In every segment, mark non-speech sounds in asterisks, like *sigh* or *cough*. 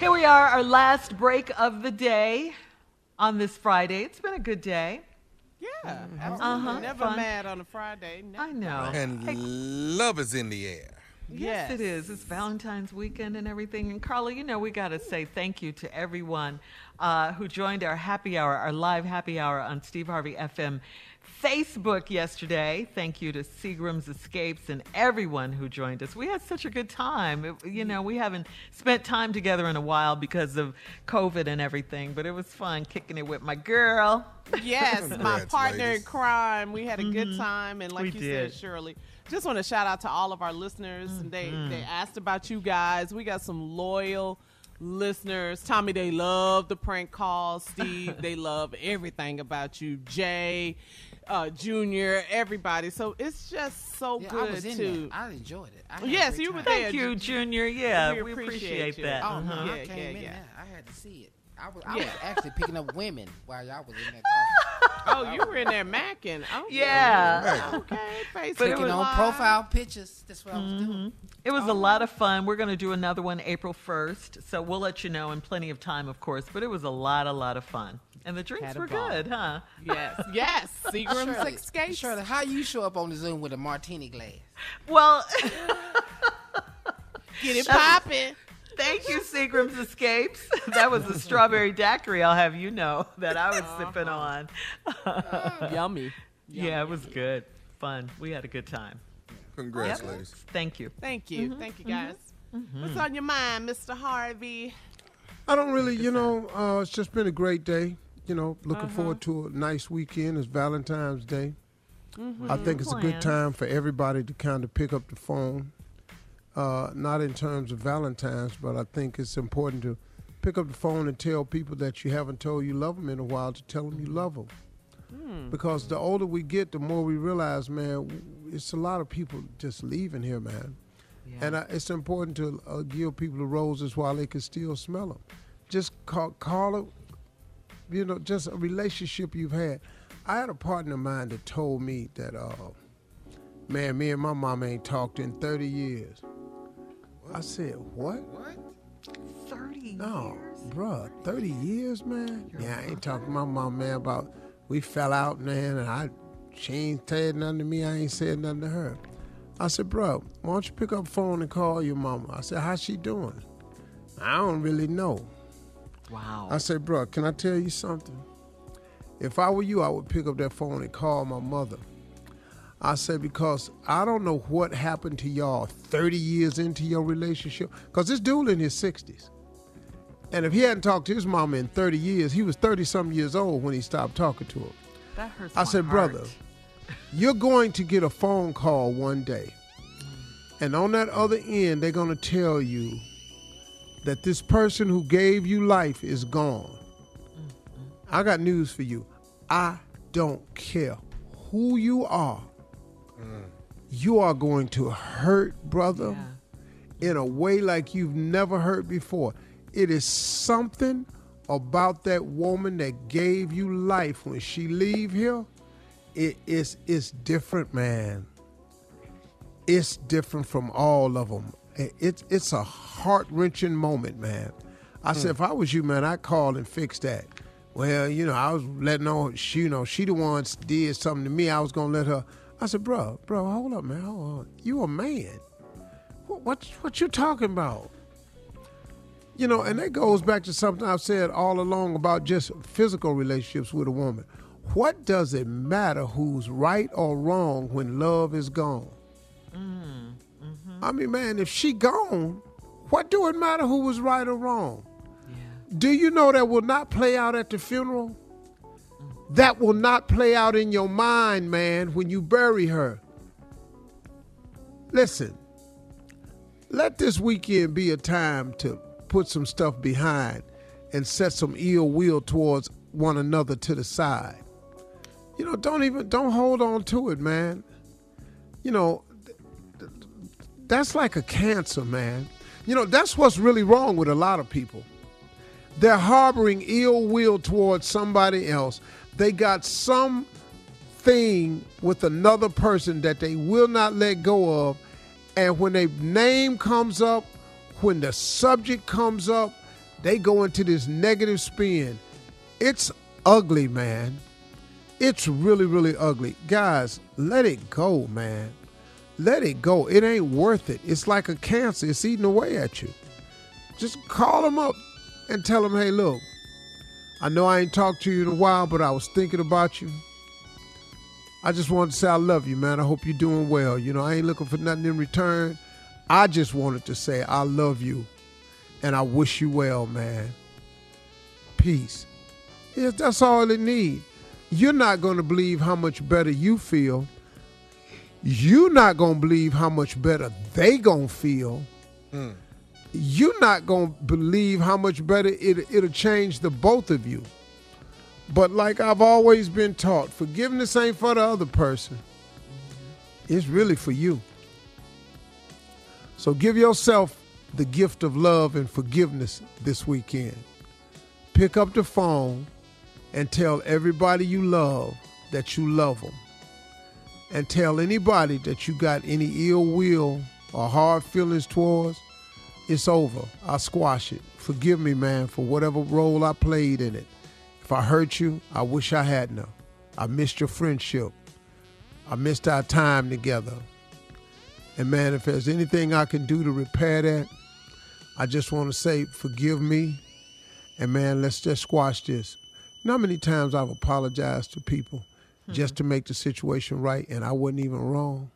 Here we are, our last break of the day on this Friday. It's been a good day. Yeah, absolutely. Uh-huh, Never fun. mad on a Friday. Never. I know. And Hey, love is in the air. Yes, it is. It's Valentine's weekend and everything. And Carla, you know, we got to say thank you to everyone uh, who joined our happy hour, our live happy hour on Steve Harvey FM Facebook yesterday. Thank you to Seagram's Escapes and everyone who joined us. We had such a good time. It- you know, we haven't spent time together in a while because of COVID and everything, but it was fun kicking it with my girl. Yes, *laughs* my Congrats, partner in crime. We had a good time, and like Mm-hmm. We you did. said, Shirley, just want to shout out to all of our listeners. They Mm-hmm. they asked about you guys. We got some loyal listeners. Tommy, they love the prank calls. *laughs* Steve, they love everything about you. Jay, uh, Junior, everybody. So it's just so Yeah, good I was in to. there. I enjoyed it. I Yes, great you were there. Thank you, Junior. Yeah, we we, appreciate appreciate, that. Oh Uh-huh. no, I came yeah, in yeah. there. I had to see it. I was, I Yeah. was actually picking up women while y'all was in that. *laughs* talking. Oh, you were in there macking. Oh, Yeah. Okay, Facebook Clicking on Live. profile pictures. That's what I was Mm-hmm. doing. It was a lot of fun. We're going to do another one April 1st, so we'll let you know in plenty of time, of course. But it was a lot, a lot of fun. And the drinks were ball. good, huh? Yes, yes. *laughs* Seagram's Shirley, Escapes. Shirley, how you show up on the Zoom with a martini glass? Well, Get it *laughs* popping. Thank you, Seagram's Escapes. *laughs* That was a strawberry daiquiri, I'll have you know, that I was sipping on. *laughs* Yummy. yeah, it was good. Fun. We had a good time. Congrats, Yep. ladies. Thank you. Thank you. Mm-hmm. Thank you, guys. What's on your mind, Mr. Harvey? I don't really, you know, uh, it's just been a great day. You know, looking Uh-huh. forward to a nice weekend. It's Valentine's Day. I think it's a good time for everybody to kind of pick up the phone. Uh, not in terms of Valentine's, but I think it's important to pick up the phone and tell people that you haven't told you love them in a while to tell them you love them. Because the older we get, the more we realize, man, it's a lot of people just leaving here, man. Yeah. And I, it's important to uh, give people the roses while they can still smell them. Just call, call it, you know, just a relationship you've had. I had a partner of mine that told me that, uh, man, me and my mom ain't talked in 30 years. I said, what? What? 30 No, years? bruh, 30 years, man? Yeah, I ain't talking to my mom, man, about we fell out, man, and I, she ain't said nothing to me, I ain't said nothing to her. I said, bro, why don't you pick up the phone and call your mama? I said, how's she doing? I don't really know. Wow. I said, bro, can I tell you something? If I were you, I would pick up that phone and call my mother. I said, because I don't know what happened to y'all 30 years into your relationship. Because this dude in his 60s. And if he hadn't talked to his mama in 30 years, he was 30 some years old when he stopped talking to her. that hurts I said, heart. brother, you're going to get a phone call one day. And on that other end, they're going to tell you that this person who gave you life is gone. I got news for you. I don't care who you are. You are going to hurt, brother, in a way like you've never hurt before. It is something about that woman that gave you life when she leave here. It is it's different, man. It's different from all of them. It's it's a heart wrenching moment, man. I said, hmm. if I was you, man, I'd call and fix that. Well, you know, I was letting on she, you know, she the one did something to me. I was gonna let her. I said, bro, bro, hold up, man, hold on. You a man? What what, what you talking about? You know, and that goes back to something I've said all along about just physical relationships with a woman. What does it matter who's right or wrong when love is gone? Mm-hmm. I mean, man, if she gone, what do it matter who was right or wrong? Do you know that will not play out at the funeral? That will not play out in your mind, man, when you bury her. Listen, let this weekend be a time to put some stuff behind and set some ill will towards one another to the side. You know, don't even don't hold on to it, man. You know, th- th- that's like a cancer, man. You know, that's what's really wrong with a lot of people. They're harboring ill will towards somebody else. They got some thing with another person that they will not let go of. And when a name comes up, when the subject comes up, They go into this negative spin. It's ugly, man. It's really, really ugly. Guys, let it go, man. Let it go. It ain't worth it. It's like a cancer. It's eating away at you. Just call them up and tell them, hey, look, I know I ain't talked to you in a while, but I was thinking about you. I just wanted to say I love you, man. I hope you're doing well. You know, I ain't looking for nothing in return. I just wanted to say I love you and I wish you well, man. Peace. Yes, that's all it need. You're not going to believe how much better you feel. You're not going to believe how much better they going to feel. Hmm. You're not going to believe how much better it, it'll change the both of you. But like I've always been taught, forgiveness ain't for the other person. It's really for you. So give yourself the gift of love and forgiveness this weekend. Pick up the phone and tell everybody you love that you love them. And tell anybody that you got any ill will or hard feelings towards, it's over. I squash it. Forgive me, man, for whatever role I played in it. If I hurt you, I wish I hadn't. I missed your friendship. I missed our time together. And man, if there's anything I can do to repair that, I just want to say, forgive me. And man, let's just squash this. Not many times I've apologized to people hmm. just to make the situation right and I wasn't even wrong?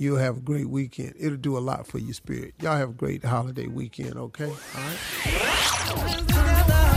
You'll have a great weekend. It'll do a lot for your spirit. Y'all have a great holiday weekend, okay? All right?